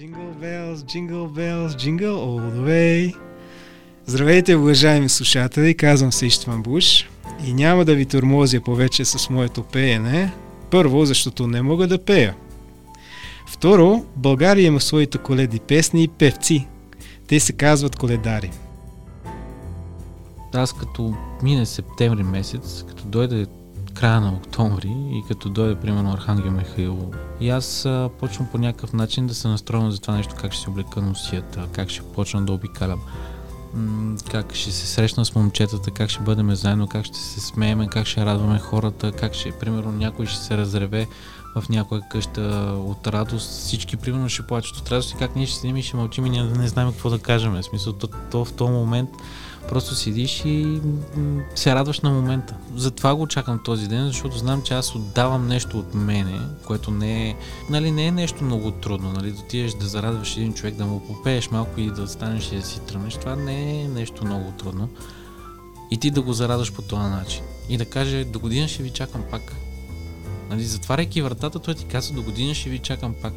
Jingle bells, jingle bells, jingle all the way. Здравейте, уважаеми слушатели, казвам се Иштван Буш и няма да ви тормозя повече с моето пеене. Първо, защото не мога да пея. Второ, България има своите коледи песни и певци. Те се казват коледари. Аз като мине септември месец, като дойде края на октомври и като дойде примерно Архангел Михаил и аз почвам по някакъв начин да се настроям за това нещо, как ще се облека носията, как ще почна да обикалям, как ще се срещна с момчетата, как ще бъдем заедно, как ще се смееме, как ще радваме хората, как ще, примерно, някой ще се разреве в някоя къща от радост, всички примерно ще плачат от радост и как ние ще седим и ще мълчим и ние да не знаем какво да кажем. В смисъл, то, то в този момент Просто седиш и се радваш на момента. Затова го чакам този ден, защото знам, че аз отдавам нещо от мене, което не е, нали, не е нещо много трудно. Нали, да отидеш да зарадваш един човек, да му попееш малко и да станеш и да си тръгнеш. Това не е нещо много трудно. И ти да го зарадваш по този начин. И да каже, до година ще ви чакам пак. Нали, затваряйки вратата, той ти казва, до година ще ви чакам пак.